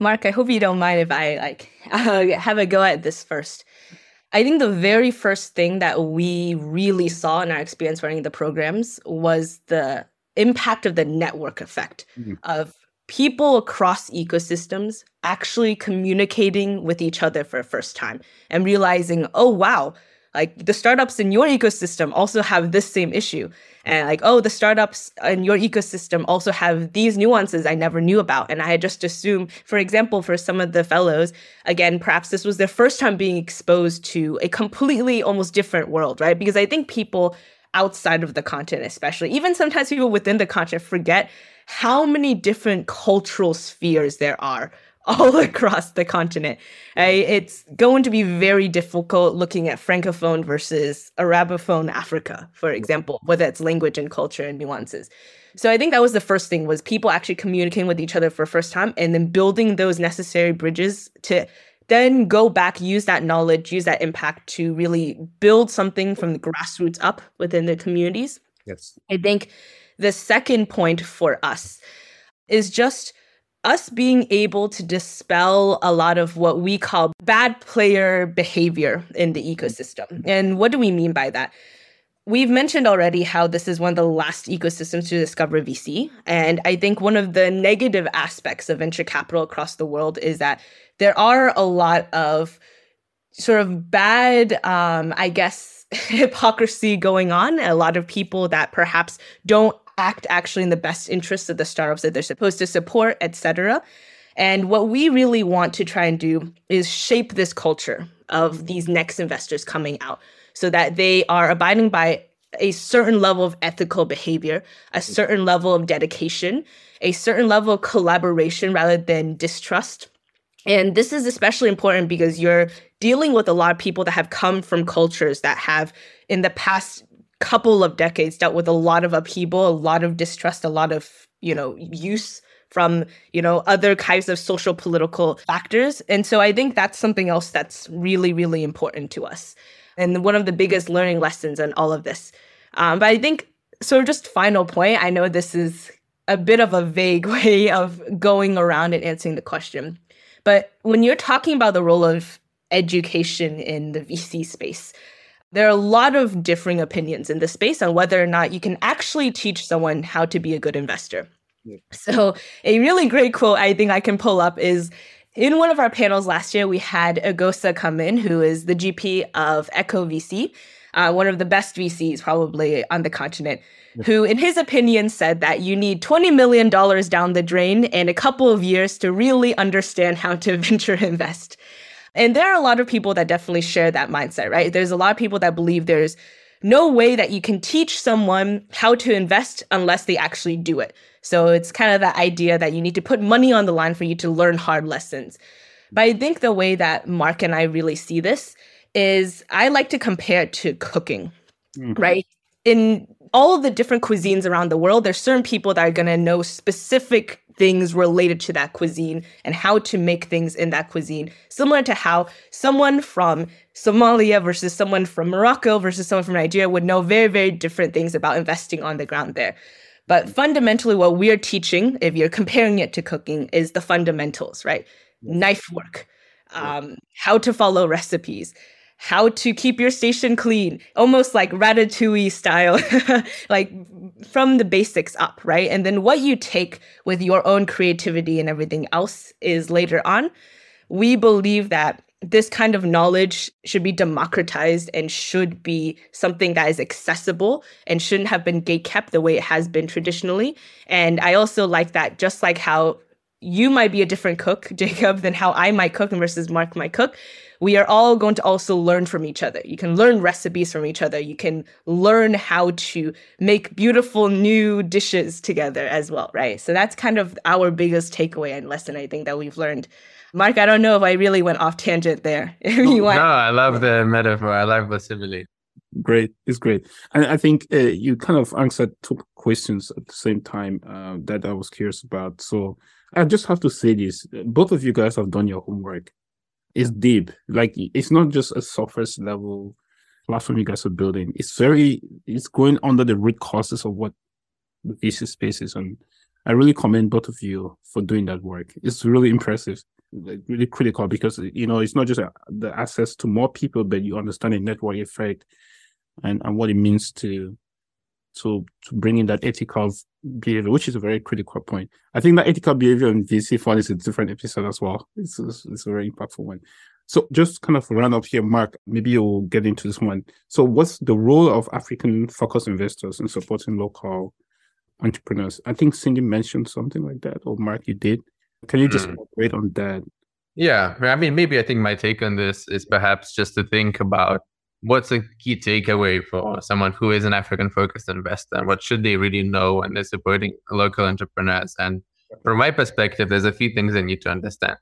Mark, I hope you don't mind if I like (laughs) uh, have a go at this first. I think the very first thing that we really saw in our experience running the programs was the impact of the network effect mm-hmm. of people across ecosystems actually communicating with each other for the first time and realizing, oh, wow, like the startups in your ecosystem also have this same issue. And like, oh, the startups in your ecosystem also have these nuances I never knew about. And I had just assumed, for example, for some of the fellows, again, perhaps this was their first time being exposed to a completely almost different world, right? Because I think people outside of the content, especially, even sometimes people within the content forget how many different cultural spheres there are (laughs) all across the continent. It's going to be very difficult looking at Francophone versus Arabophone Africa, for example, whether it's language and culture and nuances. So I think that was the first thing was people actually communicating with each other for the first time and then building those necessary bridges to then go back, use that knowledge, use that impact to really build something from the grassroots up within the communities. Yes. I think the second point for us is just us being able to dispel a lot of what we call bad player behavior in the ecosystem. And what do we mean by that? We've mentioned already how this is one of the last ecosystems to discover VC. And I think one of the negative aspects of venture capital across the world is that there are a lot of sort of bad, um, I guess, (laughs) hypocrisy going on. A lot of people that perhaps don't act actually in the best interests of the startups that they're supposed to support, etc. And what we really want to try and do is shape this culture of these next investors coming out so that they are abiding by a certain level of ethical behavior, a certain level of dedication, a certain level of collaboration rather than distrust. And this is especially important because you're dealing with a lot of people that have come from cultures that have, in the past couple of decades, dealt with a lot of upheaval, a lot of distrust, a lot of, you know, use from, you know, other kinds of social political factors. And so I think that's something else that's really, really important to us. And one of the biggest learning lessons in all of this. Um, but I think, of just final point, I know this is a bit of a vague (laughs) way of going around and answering the question. But when you're talking about the role of education in the VC space, there are a lot of differing opinions in the space on whether or not you can actually teach someone how to be a good investor. Yeah. So, a really great quote I think I can pull up is in one of our panels last year, we had Eghosa come in, who is the GP of Echo VC, uh, one of the best VCs probably on the continent, who, in his opinion, said that you need $20 million down the drain and a couple of years to really understand how to (laughs) venture invest. And there are a lot of people that definitely share that mindset, right? There's a lot of people that believe there's no way that you can teach someone how to invest unless they actually do it. So it's kind of that idea that you need to put money on the line for you to learn hard lessons. But I think the way that Mark and I really see this is I like to compare it to cooking, mm-hmm. right? In all of the different cuisines around the world, there's certain people that are going to know specific things related to that cuisine and how to make things in that cuisine, similar to how someone from Somalia versus someone from Morocco versus someone from Nigeria would know very, very different things about investing on the ground there. But fundamentally, what we're teaching, if you're comparing it to cooking, is the fundamentals, right? Knife work, um, how to follow recipes, how to keep your station clean, almost like ratatouille style, (laughs) like from the basics up, right? And then what you take with your own creativity and everything else is later on. We believe that this kind of knowledge should be democratized and should be something that is accessible and shouldn't have been gate kept the way it has been traditionally. And I also like that, just like how you might be a different cook, (laughs) Jacob, than how I might cook versus Mark might cook we are all going to also learn from each other. You can learn recipes from each other. You can learn how to make beautiful new dishes together as well, right? So that's kind of our biggest takeaway and lesson I think that we've learned. Mark, I don't know if I really went off tangent there. (laughs) if you want. no, I love the metaphor. I love the simile. Great, it's great, and I think uh, you kind of answered two questions at the same time uh, that I was curious about. So I just have to say this: both of you guys have done your homework it's deep. Like it's not just a surface level platform you guys are building. It's very it's going under the root causes of what the VC space is. And I really commend both of you for doing that work. It's really impressive, like really critical because you know it's not just a, the access to more people, but you understand the network effect and, and what it means to to to bring in that ethical behavior, which is a very critical point. I think that ethical behavior in VC fund is a different episode as well. It's, it's, it's a very impactful one. So just kind of run up here, Mark, maybe you'll get into this one. So what's the role of African focused investors in supporting local entrepreneurs? I think Cindy mentioned something like that, or Mark, you did. Can you just mm. elaborate on that? Yeah, I mean, maybe I think my take on this is perhaps just to think about what's a key takeaway for someone who is an African focused investor? What should they really know when they're supporting local entrepreneurs? And from my perspective, there's a few things they need to understand.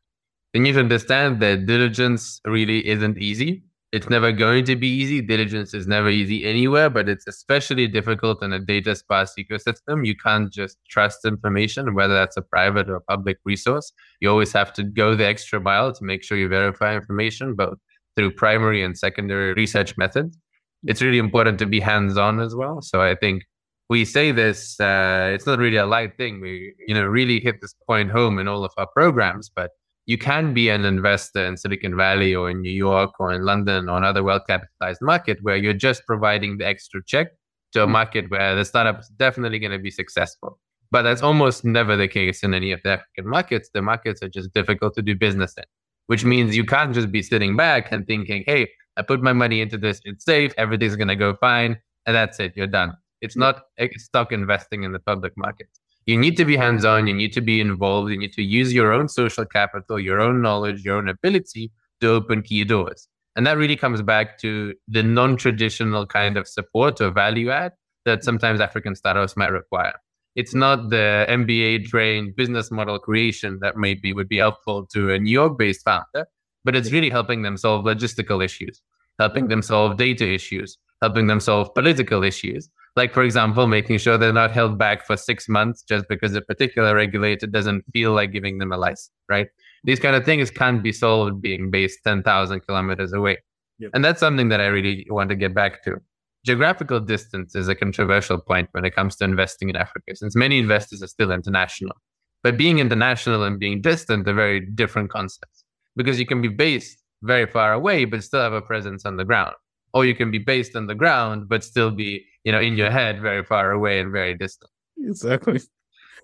They need to understand that diligence really isn't easy. It's never going to be easy. Diligence is never easy anywhere, but it's especially difficult in a data sparse ecosystem. You can't just trust information, whether that's a private or public resource. You always have to go the extra mile to make sure you verify information, both through primary and secondary research methods. It's really important to be hands on as well. So I think we say this, uh, it's not really a light thing. We, you know, really hit this point home in all of our programs, but you can be an investor in Silicon Valley or in New York or in London or another well capitalized market where you're just providing the extra check to a hmm. market where the startup is definitely going to be successful. But that's almost never the case in any of the African markets. The markets are just difficult to do business in which means you can't just be sitting back and thinking, hey, I put my money into this, it's safe, everything's going to go fine, and that's it, you're done. It's not eh, a stock investing in the public markets. You need to be hands on, you need to be involved, you need to use your own social capital, your own knowledge, your own ability to open key doors. And that really comes back to the non traditional kind of support or value add that sometimes African startups might require. It's not the MBA trained business model creation that maybe would be helpful to a New York based founder, but it's really helping them solve logistical issues, helping them solve data issues, helping them solve political issues. Like, for example, making sure they're not held back for six months just because a particular regulator doesn't feel like giving them a license, right? These kind of things can't be solved being based 10,000 kilometers away. Yep. And that's something that I really want to get back to. Geographical distance is a controversial point when it comes to investing in Africa, since many investors are still international. But being international and being distant are very different concepts because you can be based very far away, but still have a presence on the ground. Or you can be based on the ground but still be you know in your head very far away and very distant. Exactly.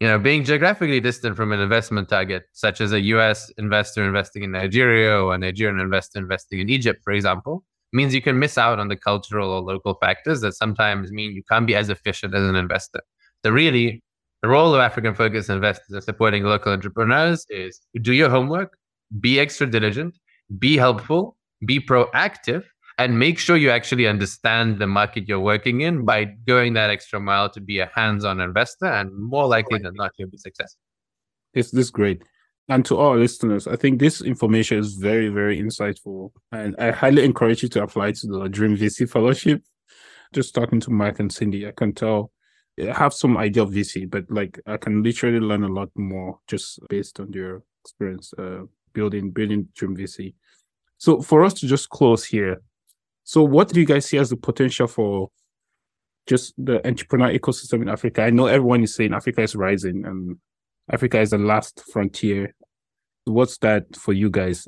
You know being geographically distant from an investment target such as a us investor investing in nigeria or a nigerian investor investing in egypt for example means you can miss out on the cultural or local factors that sometimes mean you can't be as efficient as an investor. So really the role of african focused investors in supporting local entrepreneurs is do your homework be extra diligent be helpful be proactive and make sure you actually understand the market you're working in by going that extra mile to be a hands-on investor and more likely than not you'll be successful. It's this great and to all listeners i think this information is very very insightful and i highly encourage you to apply to the dream vc fellowship just talking to mark and cindy i can tell I have some idea of vc but like i can literally learn a lot more just based on your experience uh, building building dream vc so for us to just close here so, what do you guys see as the potential for just the entrepreneur ecosystem in Africa? I know everyone is saying Africa is rising and Africa is the last frontier. What's that for you guys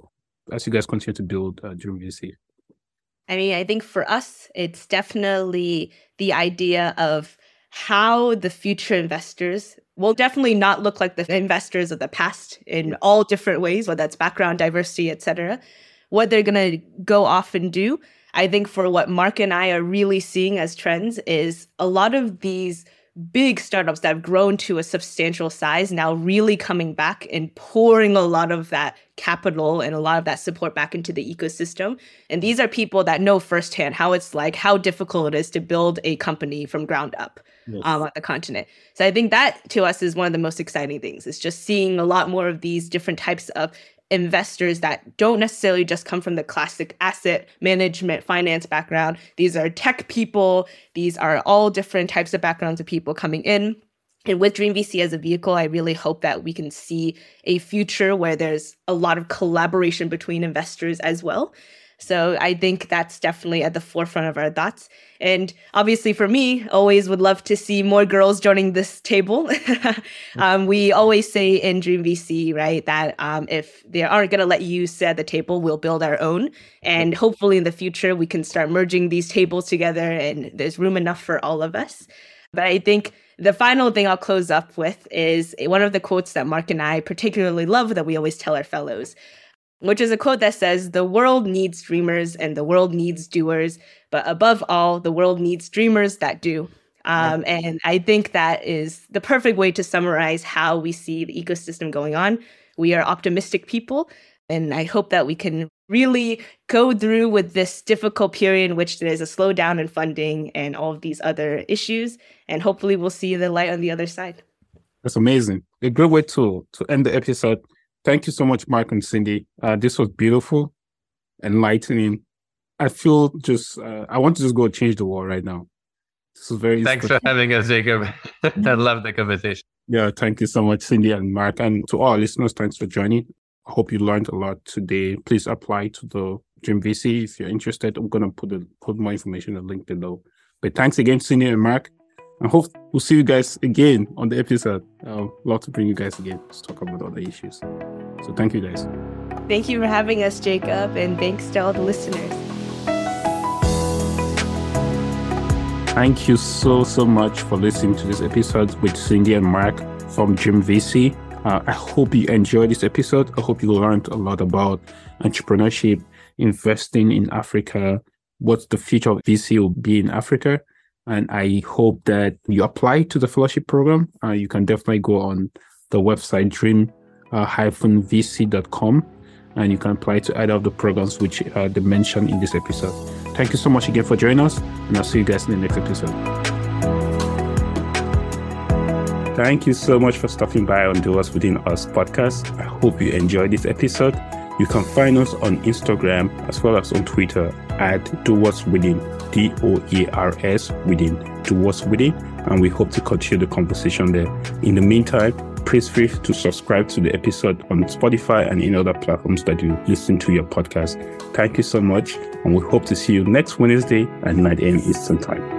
as you guys continue to build uh, Dream VC? I mean, I think for us, it's definitely the idea of how the future investors will definitely not look like the investors of the past in all different ways, whether that's background, diversity, etc. What they're going to go off and do I think for what Mark and I are really seeing as trends is a lot of these big startups that have grown to a substantial size now really coming back and pouring a lot of that capital and a lot of that support back into the ecosystem. And these are people that know firsthand how it's like, how difficult it is to build a company from ground up. Yes. Um, on the continent. So I think that to us is one of the most exciting things. It's just seeing a lot more of these different types of investors that don't necessarily just come from the classic asset management finance background. These are tech people, these are all different types of backgrounds of people coming in. And with Dream VC as a vehicle, I really hope that we can see a future where there's a lot of collaboration between investors as well. So I think that's definitely at the forefront of our thoughts. And obviously, for me, always would love to see more girls joining this table. (laughs) um, we always say in Dream VC, right, that um, if they aren't going to let you sit at the table, we'll build our own. And hopefully, in the future, we can start merging these tables together and there's room enough for all of us. But I think the final thing I'll close up with is one of the quotes that Mark and I particularly love that we always tell our fellows which is a quote that says, The world needs dreamers and the world needs doers, but above all, the world needs dreamers that do. Um, and I think that is the perfect way to summarize how we see the ecosystem going on. We are optimistic people, and I hope that we can really go through with this difficult period in which there's a slowdown in funding and all of these other issues. And hopefully, we'll see the light on the other side. That's amazing. A great way to to end the episode. Thank you so much, Mark and Cindy. Uh, this was beautiful, enlightening. I feel just, uh, I want to just go change the world right now. This is very. Thanks for having us, Jacob. (laughs) I love the conversation. Yeah, thank you so much, Cindy and Mark. And to all listeners, thanks for joining. I hope you learned a lot today. Please apply to the Dream VC if you're interested. I'm going to put, the, put more information in the link below. But thanks again, Cindy and Mark. I hope we'll see you guys again on the episode. I'd love to bring you guys again to talk about other issues. So thank you guys. Thank you for having us, Jacob, and thanks to all the listeners. Thank you so, so much for listening to this episode with Cindy and Mark from Dream VC. Uh, I hope you enjoyed this episode. I hope you learned a lot about entrepreneurship, investing in Africa, what the future of VC will be in Africa. And I hope that you apply to the fellowship program. Uh, you can definitely go on the website dream-vc.com and you can apply to either of the programs which are mentioned in this episode. Thank you so much again for joining us, and I'll see you guys in the next episode. Thank you so much for stopping by on Doers Within Us podcast. I hope you enjoyed this episode. You can find us on Instagram as well as on Twitter at Doers Within, D O E R S Within, Doers Within, and we hope to continue the conversation there. In the meantime, please feel free to subscribe to the episode on Spotify and in other platforms that you listen to your podcast. Thank you so much, and we hope to see you next Wednesday at 9 a.m. Eastern Time.